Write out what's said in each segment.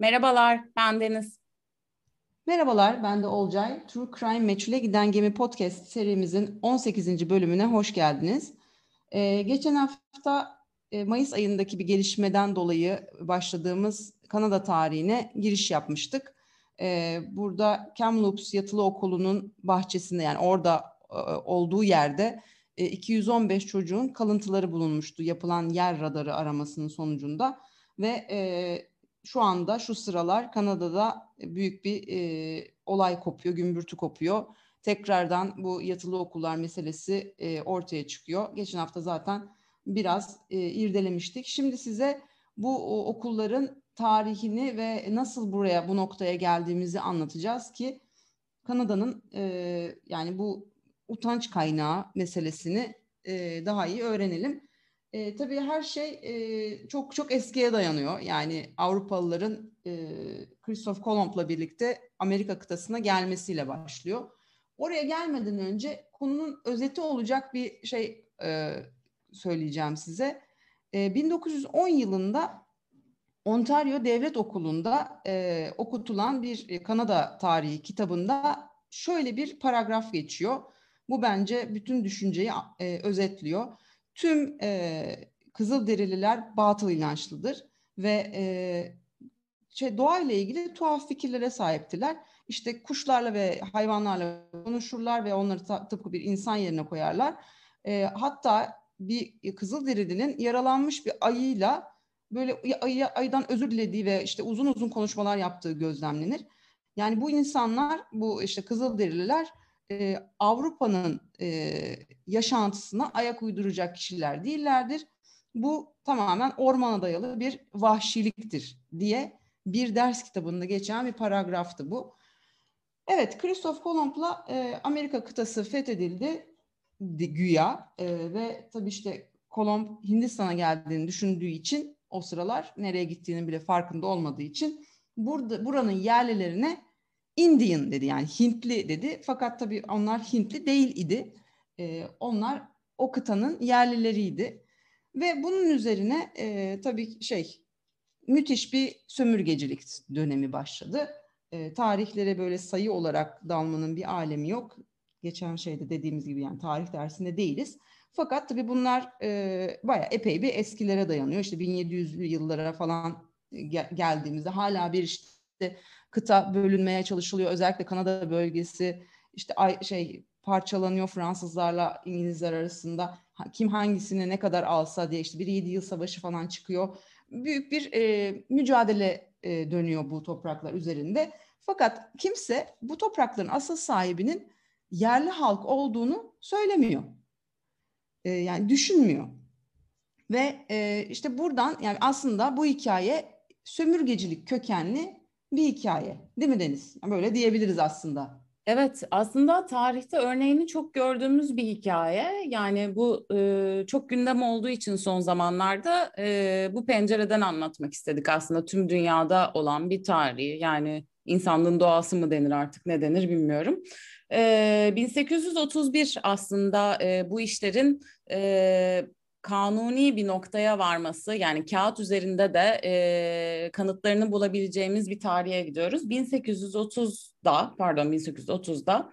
Merhabalar, ben Deniz. Merhabalar, ben de Olcay. True Crime Meçhule Giden Gemi Podcast serimizin 18. bölümüne hoş geldiniz. Ee, geçen hafta e, Mayıs ayındaki bir gelişmeden dolayı başladığımız Kanada tarihine giriş yapmıştık. Ee, burada Kamloops Yatılı Okulu'nun bahçesinde yani orada e, olduğu yerde 215 e, çocuğun kalıntıları bulunmuştu yapılan yer radarı aramasının sonucunda ve e, şu anda şu sıralar Kanada'da büyük bir e, olay kopuyor, gümbürtü kopuyor. Tekrardan bu yatılı okullar meselesi e, ortaya çıkıyor. Geçen hafta zaten biraz e, irdelemiştik. Şimdi size bu o, okulların tarihini ve nasıl buraya bu noktaya geldiğimizi anlatacağız ki Kanada'nın e, yani bu utanç kaynağı meselesini e, daha iyi öğrenelim. E, tabii her şey e, çok çok eskiye dayanıyor. Yani Avrupalıların e, Christoph Kolomb'la birlikte Amerika kıtasına gelmesiyle başlıyor. Oraya gelmeden önce konunun özeti olacak bir şey e, söyleyeceğim size. E, 1910 yılında Ontario Devlet Okulu'nda e, okutulan bir Kanada tarihi kitabında şöyle bir paragraf geçiyor. Bu bence bütün düşünceyi e, özetliyor tüm e, Kızılderililer batıl inançlıdır ve e, şey doğayla ilgili tuhaf fikirlere sahiptiler. İşte kuşlarla ve hayvanlarla konuşurlar ve onları tıpkı bir insan yerine koyarlar. E, hatta bir Kızılderilinin yaralanmış bir ayıyla böyle ayı, ayıdan özür dilediği ve işte uzun uzun konuşmalar yaptığı gözlemlenir. Yani bu insanlar, bu işte Kızılderililer e, Avrupa'nın e, yaşantısına ayak uyduracak kişiler değillerdir. Bu tamamen ormana dayalı bir vahşiliktir diye bir ders kitabında geçen bir paragraftı bu. Evet, Christoph Kolomb'la e, Amerika kıtası fethedildi güya e, ve tabii işte Kolomb Hindistan'a geldiğini düşündüğü için o sıralar nereye gittiğinin bile farkında olmadığı için burada buranın yerlilerine Indian dedi yani Hintli dedi. Fakat tabii onlar Hintli değil idi. E, onlar o kıtanın yerlileriydi. Ve bunun üzerine e, tabii şey müthiş bir sömürgecilik dönemi başladı. E, tarihlere böyle sayı olarak dalmanın bir alemi yok. Geçen şeyde dediğimiz gibi yani tarih dersinde değiliz. Fakat tabii bunlar e, bayağı epey bir eskilere dayanıyor. İşte 1700'lü yıllara falan gel- geldiğimizde hala bir işte kıta bölünmeye çalışılıyor. Özellikle Kanada bölgesi işte ay, şey parçalanıyor Fransızlarla İngilizler arasında. Kim hangisini ne kadar alsa diye işte bir yedi yıl savaşı falan çıkıyor. Büyük bir e, mücadele e, dönüyor bu topraklar üzerinde. Fakat kimse bu toprakların asıl sahibinin yerli halk olduğunu söylemiyor. E, yani düşünmüyor. Ve e, işte buradan yani aslında bu hikaye sömürgecilik kökenli bir hikaye. Değil mi Deniz? Böyle diyebiliriz aslında. Evet, aslında tarihte örneğini çok gördüğümüz bir hikaye. Yani bu e, çok gündem olduğu için son zamanlarda e, bu pencereden anlatmak istedik aslında tüm dünyada olan bir tarihi. Yani insanlığın doğası mı denir artık ne denir bilmiyorum. E, 1831 aslında e, bu işlerin e, kanuni bir noktaya varması yani kağıt üzerinde de e, kanıtlarını bulabileceğimiz bir tarihe gidiyoruz. 1830'da pardon 1830'da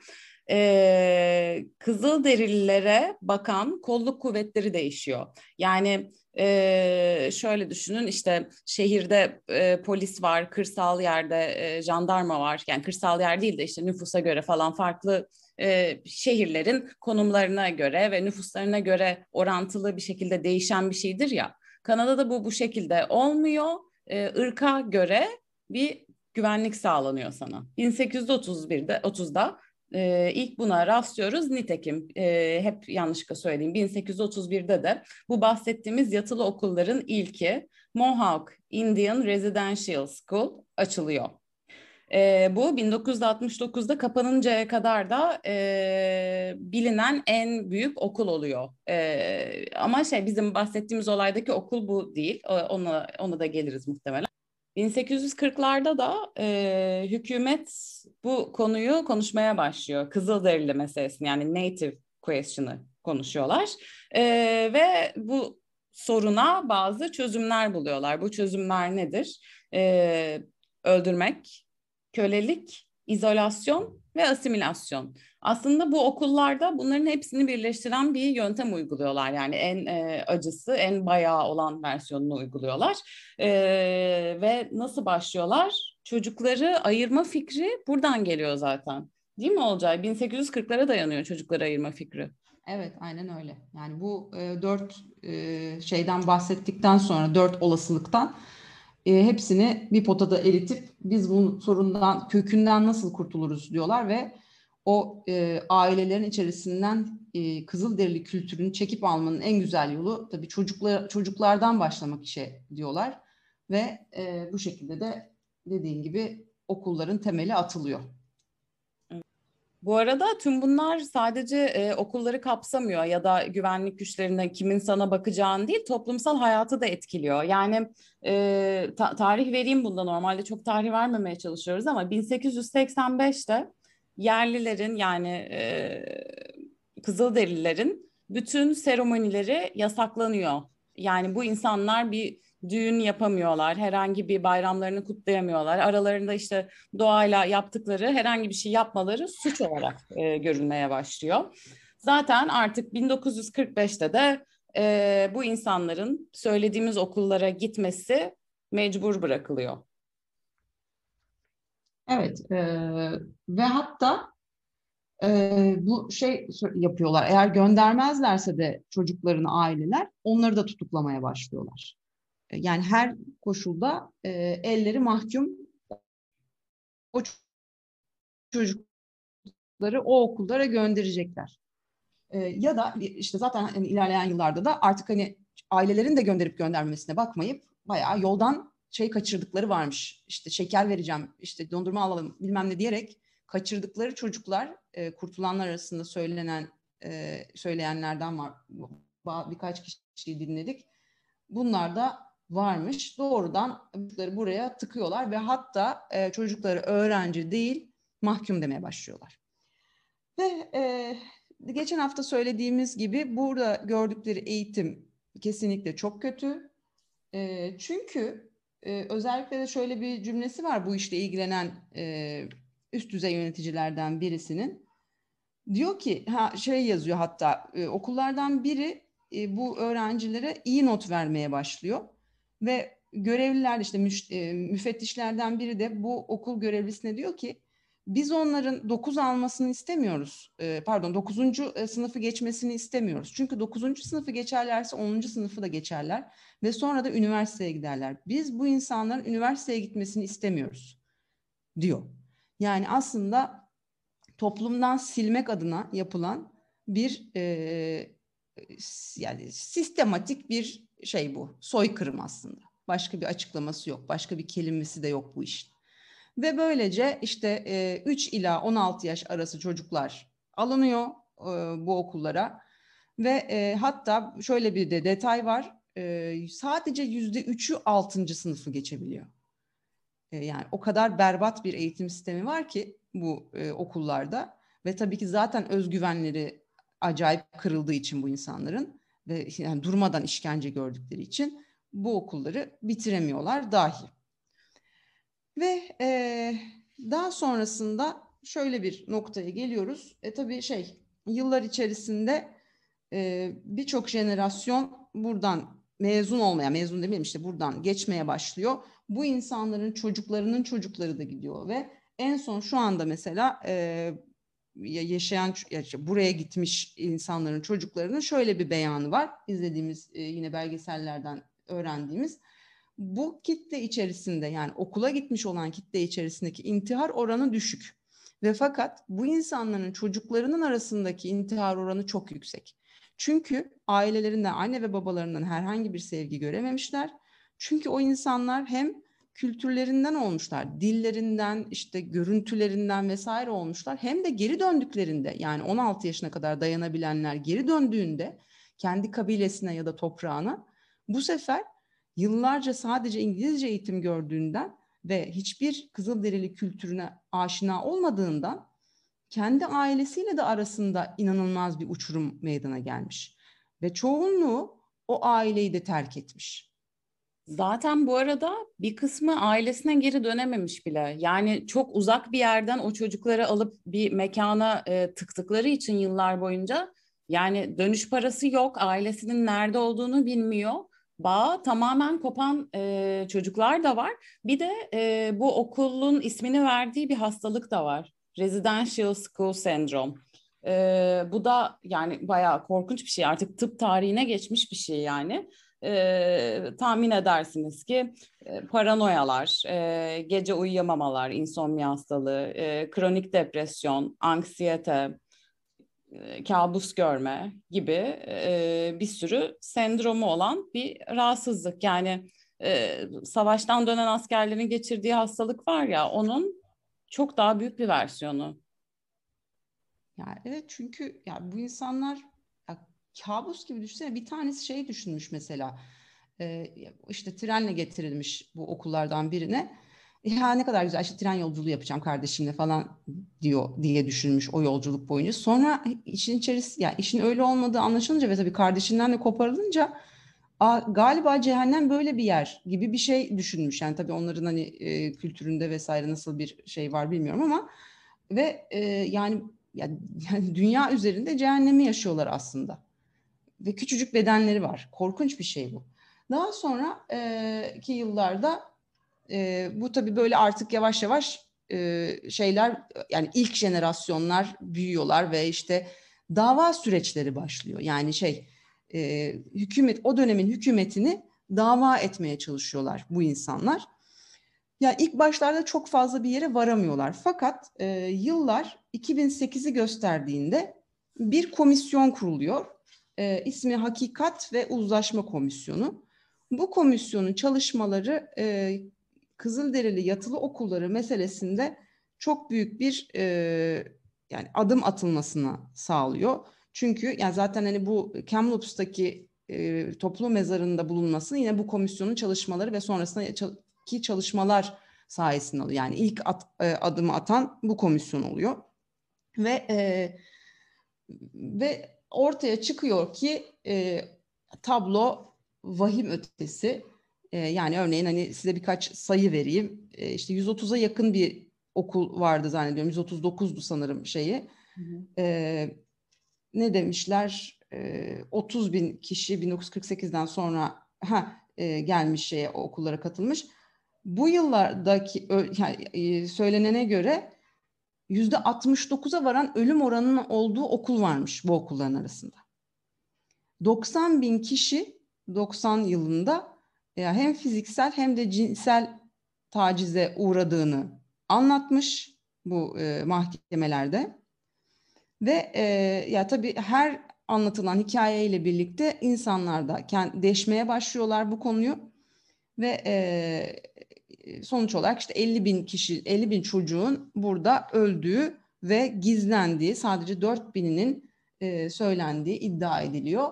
e, Kızılderililere bakan kolluk kuvvetleri değişiyor. Yani e, şöyle düşünün işte şehirde e, polis var, kırsal yerde e, jandarma var. Yani kırsal yer değil de işte nüfusa göre falan farklı e, şehirlerin konumlarına göre ve nüfuslarına göre orantılı bir şekilde değişen bir şeydir ya. Kanada'da bu bu şekilde olmuyor. E, ırka göre bir güvenlik sağlanıyor sana. 1831'de 30'da e, ilk buna rastlıyoruz. Nitekim e, hep yanlışlıkla söyleyeyim 1831'de de bu bahsettiğimiz yatılı okulların ilki Mohawk Indian Residential School açılıyor. E, bu 1969'da kapanıncaya kadar da e, bilinen en büyük okul oluyor. E, ama şey bizim bahsettiğimiz olaydaki okul bu değil. Ona, ona da geliriz muhtemelen. 1840'larda da e, hükümet bu konuyu konuşmaya başlıyor. Kızılderili meselesini yani native question'ı konuşuyorlar. E, ve bu soruna bazı çözümler buluyorlar. Bu çözümler nedir? E, öldürmek, kölelik, izolasyon ve asimilasyon. Aslında bu okullarda bunların hepsini birleştiren bir yöntem uyguluyorlar. Yani en e, acısı, en bayağı olan versiyonunu uyguluyorlar. E, ve nasıl başlıyorlar? Çocukları ayırma fikri buradan geliyor zaten. Değil mi Olcay? 1840'lara dayanıyor çocukları ayırma fikri. Evet, aynen öyle. Yani bu e, dört e, şeyden bahsettikten sonra, dört olasılıktan e, hepsini bir potada eritip biz bu sorundan, kökünden nasıl kurtuluruz diyorlar ve o e, ailelerin içerisinden e, Kızılderili kültürünü çekip almanın en güzel yolu tabii çocuklar çocuklardan başlamak işe diyorlar ve e, bu şekilde de dediğin gibi okulların temeli atılıyor. Bu arada tüm bunlar sadece e, okulları kapsamıyor ya da güvenlik güçlerine kimin sana bakacağını değil toplumsal hayatı da etkiliyor. Yani e, ta- tarih vereyim bunda normalde çok tarih vermemeye çalışıyoruz ama 1885'te yerlilerin yani e, Kızılderililerin bütün seremonileri yasaklanıyor. Yani bu insanlar bir düğün yapamıyorlar, herhangi bir bayramlarını kutlayamıyorlar. Aralarında işte doğayla yaptıkları herhangi bir şey yapmaları suç olarak e, görülmeye başlıyor. Zaten artık 1945'te de e, bu insanların söylediğimiz okullara gitmesi mecbur bırakılıyor. Evet e, ve hatta e, bu şey yapıyorlar. Eğer göndermezlerse de çocuklarını aileler onları da tutuklamaya başlıyorlar. Yani her koşulda e, elleri mahkum o çocukları o okullara gönderecekler. E, ya da işte zaten hani ilerleyen yıllarda da artık hani ailelerin de gönderip göndermesine bakmayıp bayağı yoldan şey kaçırdıkları varmış. İşte şeker vereceğim, işte dondurma alalım bilmem ne diyerek kaçırdıkları çocuklar e, kurtulanlar arasında söylenen e, söyleyenlerden var. Birkaç kişiyi dinledik. Bunlar da varmış. Doğrudan çocukları buraya tıkıyorlar ve hatta e, çocukları öğrenci değil mahkum demeye başlıyorlar. Ve e, geçen hafta söylediğimiz gibi burada gördükleri eğitim kesinlikle çok kötü. E, çünkü e, özellikle de şöyle bir cümlesi var bu işle ilgilenen e, üst düzey yöneticilerden birisinin. Diyor ki ha şey yazıyor hatta e, okullardan biri e, bu öğrencilere iyi not vermeye başlıyor ve görevliler işte e, müfettişlerden biri de bu okul görevlisine diyor ki biz onların 9 almasını istemiyoruz. E, pardon 9. E, sınıfı geçmesini istemiyoruz. Çünkü 9. sınıfı geçerlerse 10. sınıfı da geçerler ve sonra da üniversiteye giderler. Biz bu insanların üniversiteye gitmesini istemiyoruz diyor. Yani aslında toplumdan silmek adına yapılan bir yani sistematik bir şey bu. Soykırım aslında. Başka bir açıklaması yok. Başka bir kelimesi de yok bu işin. Ve böylece işte e, 3 ila 16 yaş arası çocuklar alınıyor e, bu okullara. Ve e, hatta şöyle bir de detay var. E, sadece yüzde üçü 6. sınıfı geçebiliyor. E, yani o kadar berbat bir eğitim sistemi var ki bu e, okullarda. Ve tabii ki zaten özgüvenleri acayip kırıldığı için bu insanların ve yani durmadan işkence gördükleri için bu okulları bitiremiyorlar dahi. Ve e, daha sonrasında şöyle bir noktaya geliyoruz. E tabii şey yıllar içerisinde e, birçok jenerasyon buradan mezun olmaya, mezun demeyelim işte buradan geçmeye başlıyor. Bu insanların çocuklarının çocukları da gidiyor ve en son şu anda mesela e, yaşayan buraya gitmiş insanların çocuklarının şöyle bir beyanı var. İzlediğimiz e, yine belgesellerden öğrendiğimiz. Bu kitle içerisinde yani okula gitmiş olan kitle içerisindeki intihar oranı düşük. Ve fakat bu insanların çocuklarının arasındaki intihar oranı çok yüksek. Çünkü ailelerinden, anne ve babalarından herhangi bir sevgi görememişler. Çünkü o insanlar hem kültürlerinden olmuşlar, dillerinden, işte görüntülerinden vesaire olmuşlar. Hem de geri döndüklerinde yani 16 yaşına kadar dayanabilenler geri döndüğünde kendi kabilesine ya da toprağına bu sefer yıllarca sadece İngilizce eğitim gördüğünden ve hiçbir Kızılderili kültürüne aşina olmadığından kendi ailesiyle de arasında inanılmaz bir uçurum meydana gelmiş. Ve çoğunluğu o aileyi de terk etmiş. Zaten bu arada bir kısmı ailesine geri dönememiş bile. Yani çok uzak bir yerden o çocukları alıp bir mekana e, tıktıkları için yıllar boyunca yani dönüş parası yok, ailesinin nerede olduğunu bilmiyor. Bağ tamamen kopan e, çocuklar da var. Bir de e, bu okulun ismini verdiği bir hastalık da var. Residential School Syndrome. E, bu da yani bayağı korkunç bir şey. Artık tıp tarihine geçmiş bir şey yani e, tahmin edersiniz ki e, paranoyalar, e, gece uyuyamamalar, insomnia hastalığı, e, kronik depresyon, anksiyete, e, kabus görme gibi e, bir sürü sendromu olan bir rahatsızlık. Yani e, savaştan dönen askerlerin geçirdiği hastalık var ya onun çok daha büyük bir versiyonu. Yani evet çünkü ya bu insanlar kabus gibi düşünsene bir tanesi şey düşünmüş mesela e, işte trenle getirilmiş bu okullardan birine ya ne kadar güzel işte tren yolculuğu yapacağım kardeşimle falan diyor diye düşünmüş o yolculuk boyunca. Sonra işin içerisi ya yani işin öyle olmadığı anlaşılınca ve tabii kardeşinden de koparılınca a, galiba cehennem böyle bir yer gibi bir şey düşünmüş. Yani tabii onların hani e, kültüründe vesaire nasıl bir şey var bilmiyorum ama ve e, yani, yani dünya üzerinde cehennemi yaşıyorlar aslında ve küçücük bedenleri var. Korkunç bir şey bu. Daha sonra e, ki yıllarda bu tabii böyle artık yavaş yavaş şeyler yani ilk jenerasyonlar büyüyorlar ve işte dava süreçleri başlıyor. Yani şey hükümet o dönemin hükümetini dava etmeye çalışıyorlar bu insanlar. Ya yani ilk başlarda çok fazla bir yere varamıyorlar. Fakat yıllar 2008'i gösterdiğinde bir komisyon kuruluyor e, ismi Hakikat ve Uzlaşma Komisyonu. Bu komisyonun çalışmaları e, Kızılderili yatılı okulları meselesinde çok büyük bir e, yani adım atılmasını sağlıyor. Çünkü yani zaten hani bu Kamloops'taki e, toplu mezarında bulunması yine bu komisyonun çalışmaları ve sonrasındaki çalışmalar sayesinde oluyor. Yani ilk at, e, adımı atan bu komisyon oluyor. Ve e, ve ortaya çıkıyor ki e, tablo vahim ötesi. E, yani örneğin hani size birkaç sayı vereyim. E, işte 130'a yakın bir okul vardı zannediyorum. 139'du sanırım şeyi. Hı hı. E, ne demişler? E, 30 bin kişi 1948'den sonra ha, e, gelmiş şeye okullara katılmış. Bu yıllardaki yani, e, söylenene göre yüzde 69'a varan ölüm oranının olduğu okul varmış bu okulların arasında. 90 bin kişi 90 yılında hem fiziksel hem de cinsel tacize uğradığını anlatmış bu e, mahkemelerde. Ve e, ya tabii her anlatılan hikayeyle birlikte insanlar da kend, deşmeye başlıyorlar bu konuyu ve e, sonuç olarak işte 50 bin kişi, 50 bin çocuğun burada öldüğü ve gizlendiği, sadece 4 bininin e, söylendiği iddia ediliyor.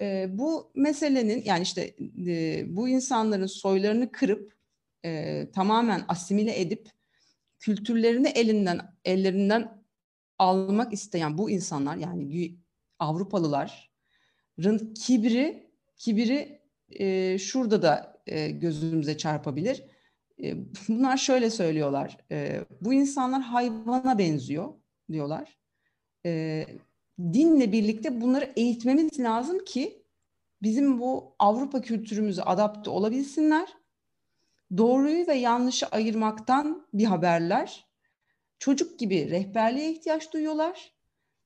E, bu meselenin yani işte e, bu insanların soylarını kırıp e, tamamen asimile edip kültürlerini elinden ellerinden almak isteyen bu insanlar yani Avrupalıların kibri kibri e, şurada da e, gözümüze çarpabilir. Bunlar şöyle söylüyorlar. Bu insanlar hayvana benziyor diyorlar. Dinle birlikte bunları eğitmemiz lazım ki bizim bu Avrupa kültürümüze adapte olabilsinler. Doğruyu ve yanlışı ayırmaktan bir haberler. Çocuk gibi rehberliğe ihtiyaç duyuyorlar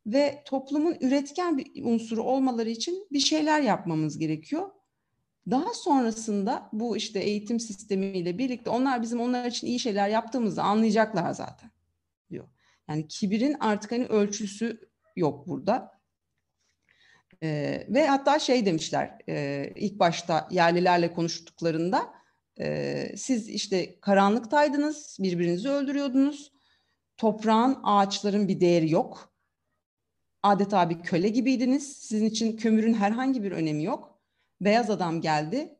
ve toplumun üretken bir unsuru olmaları için bir şeyler yapmamız gerekiyor. Daha sonrasında bu işte eğitim sistemiyle birlikte onlar bizim onlar için iyi şeyler yaptığımızı anlayacaklar zaten diyor. Yani kibirin artık hani ölçüsü yok burada. Ee, ve hatta şey demişler e, ilk başta yerlilerle konuştuklarında e, siz işte karanlıktaydınız, birbirinizi öldürüyordunuz. Toprağın, ağaçların bir değeri yok. Adeta bir köle gibiydiniz. Sizin için kömürün herhangi bir önemi yok beyaz adam geldi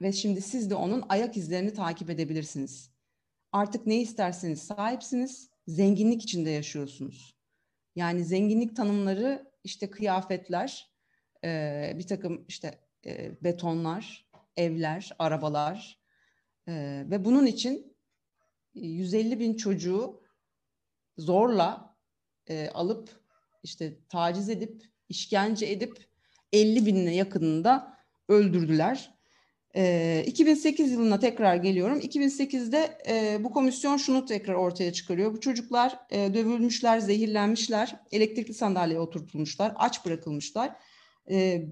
ve şimdi siz de onun ayak izlerini takip edebilirsiniz. Artık ne isterseniz sahipsiniz, zenginlik içinde yaşıyorsunuz. Yani zenginlik tanımları işte kıyafetler, bir takım işte betonlar, evler, arabalar e, ve bunun için 150 bin çocuğu zorla e, alıp işte taciz edip işkence edip 50 binine yakınında öldürdüler. E, 2008 yılına tekrar geliyorum. 2008'de e, bu komisyon şunu tekrar ortaya çıkarıyor. Bu çocuklar e, dövülmüşler, zehirlenmişler, elektrikli sandalyeye oturtulmuşlar, aç bırakılmışlar, e,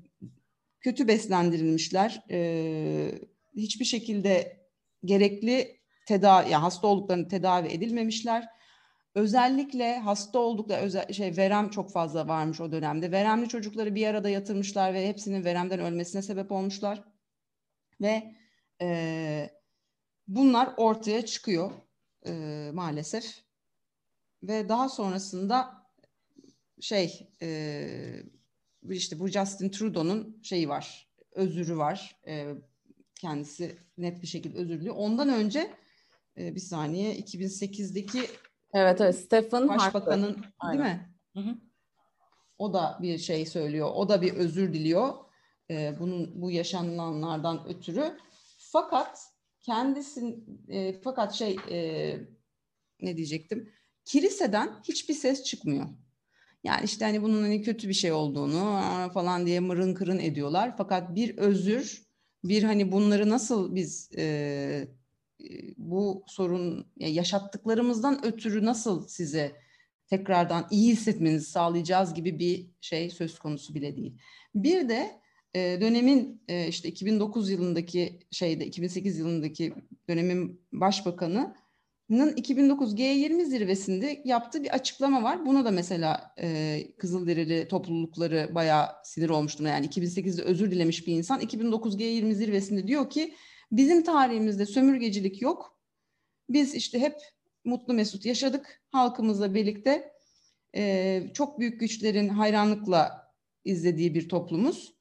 kötü beslendirilmişler, e, hiçbir şekilde gerekli tedavi, yani hasta olduklarını tedavi edilmemişler. Özellikle hasta oldukları özel, şey verem çok fazla varmış o dönemde. Veremli çocukları bir arada yatırmışlar ve hepsinin veremden ölmesine sebep olmuşlar. Ve e, bunlar ortaya çıkıyor e, maalesef. Ve daha sonrasında şey e, işte bu Justin Trudeau'nun şeyi var, özürü var. E, kendisi net bir şekilde özür diliyor. Ondan önce e, bir saniye 2008'deki Evet evet Stephen Başbakanın değil mi? Hı hı. O da bir şey söylüyor. O da bir özür diliyor. Ee, bunun bu yaşananlardan ötürü. Fakat kendisin e, fakat şey e, ne diyecektim? Kiliseden hiçbir ses çıkmıyor. Yani işte hani bunun hani kötü bir şey olduğunu falan diye mırın kırın ediyorlar. Fakat bir özür, bir hani bunları nasıl biz e, bu sorun yaşattıklarımızdan ötürü nasıl size tekrardan iyi hissetmenizi sağlayacağız gibi bir şey söz konusu bile değil. Bir de dönemin işte 2009 yılındaki şeyde 2008 yılındaki dönemin başbakanının 2009 G20 zirvesinde yaptığı bir açıklama var. Buna da mesela Kızılderili toplulukları bayağı sinir olmuştu. Yani 2008'de özür dilemiş bir insan 2009 G20 zirvesinde diyor ki Bizim tarihimizde sömürgecilik yok. Biz işte hep mutlu mesut yaşadık halkımızla birlikte. E, çok büyük güçlerin hayranlıkla izlediği bir toplumuz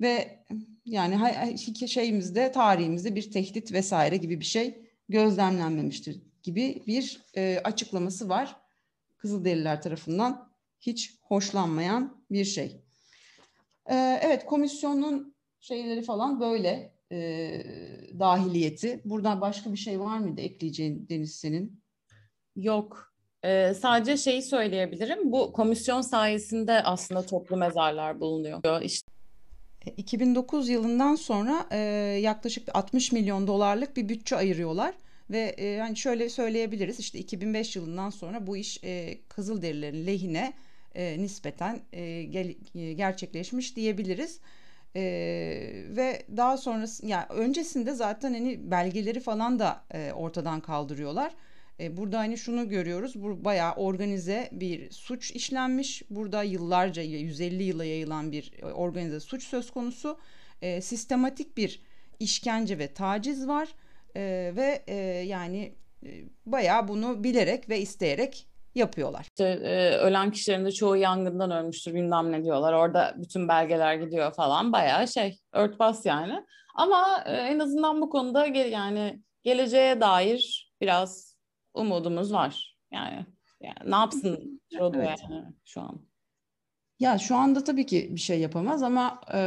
ve yani şeyimizde tarihimizde bir tehdit vesaire gibi bir şey gözlemlenmemiştir gibi bir e, açıklaması var. Kızılderililer tarafından hiç hoşlanmayan bir şey. E, evet komisyonun şeyleri falan böyle e, dahiliyeti. Buradan başka bir şey var mıydı ekleyeceğin Deniz senin? Yok. Ee, sadece şeyi söyleyebilirim. Bu komisyon sayesinde aslında toplu mezarlar bulunuyor. İşte 2009 yılından sonra e, yaklaşık 60 milyon dolarlık bir bütçe ayırıyorlar ve e, yani şöyle söyleyebiliriz işte 2005 yılından sonra bu iş e, Kızılderililerin lehine e, nispeten e, gel, e, gerçekleşmiş diyebiliriz. Ee, ve daha sonrası yani öncesinde zaten hani belgeleri falan da e, ortadan kaldırıyorlar. E, burada hani şunu görüyoruz. Bu bayağı organize bir suç işlenmiş. Burada yıllarca 150 yıla yayılan bir e, organize suç söz konusu. E, sistematik bir işkence ve taciz var. E, ve e, yani e, bayağı bunu bilerek ve isteyerek yapıyorlar. İşte e, ölen kişilerin de çoğu yangından ölmüştür bilmem ne diyorlar. Orada bütün belgeler gidiyor falan. Bayağı şey örtbas yani. Ama e, en azından bu konuda ge- yani geleceğe dair biraz umudumuz var. Yani, yani ne yapsın Frodo evet. yani şu an? Ya şu anda tabii ki bir şey yapamaz ama e,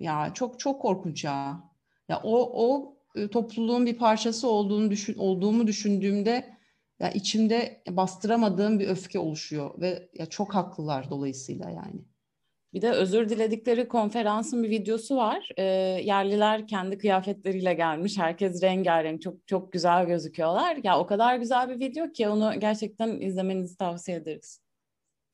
ya çok çok korkunç ya. Ya o o e, topluluğun bir parçası olduğunu düşün olduğumu düşündüğümde ya içimde bastıramadığım bir öfke oluşuyor ve ya çok haklılar dolayısıyla yani. Bir de özür diledikleri konferansın bir videosu var. E, yerliler kendi kıyafetleriyle gelmiş. Herkes rengarenk, çok çok güzel gözüküyorlar. Ya o kadar güzel bir video ki onu gerçekten izlemenizi tavsiye ederiz.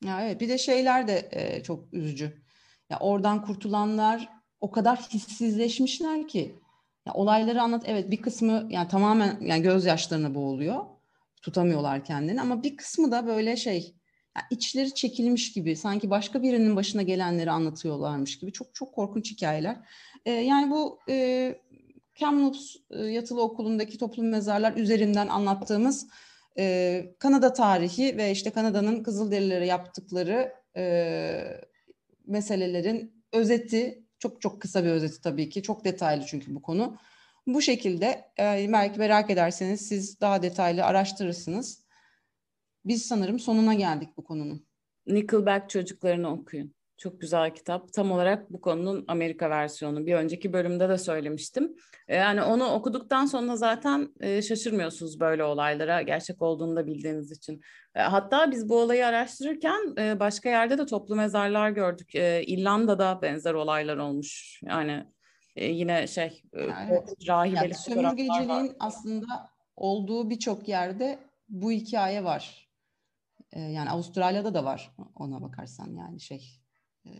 Ya evet, bir de şeyler de e, çok üzücü. Ya oradan kurtulanlar o kadar hissizleşmişler ki. Ya olayları anlat. Evet, bir kısmı yani tamamen yani gözyaşlarına boğuluyor tutamıyorlar kendini ama bir kısmı da böyle şey içleri çekilmiş gibi sanki başka birinin başına gelenleri anlatıyorlarmış gibi çok çok korkunç hikayeler. E, yani bu e, Kamloops e, yatılı okulundaki toplum mezarlar üzerinden anlattığımız e, Kanada tarihi ve işte Kanada'nın Kızılderililere yaptıkları e, meselelerin özeti çok çok kısa bir özeti tabii ki çok detaylı çünkü bu konu. Bu şekilde e, belki merak ederseniz siz daha detaylı araştırırsınız. Biz sanırım sonuna geldik bu konunun. Nickelback çocuklarını okuyun. Çok güzel kitap. Tam olarak bu konunun Amerika versiyonu. Bir önceki bölümde de söylemiştim. E, yani onu okuduktan sonra zaten e, şaşırmıyorsunuz böyle olaylara gerçek olduğunu da bildiğiniz için. Hatta biz bu olayı araştırırken başka yerde de toplu mezarlar gördük. İrlanda'da benzer olaylar olmuş. Yani yine şey evet. rahibeli yani sömürgeciliğin aslında olduğu birçok yerde bu hikaye var. Yani Avustralya'da da var ona bakarsan yani şey e,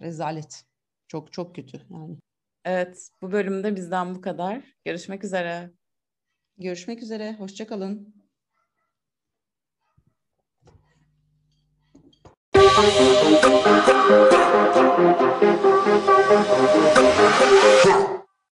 rezalet. Çok çok kötü yani. Evet, bu bölümde bizden bu kadar. Görüşmek üzere. Görüşmek üzere. Hoşçakalın.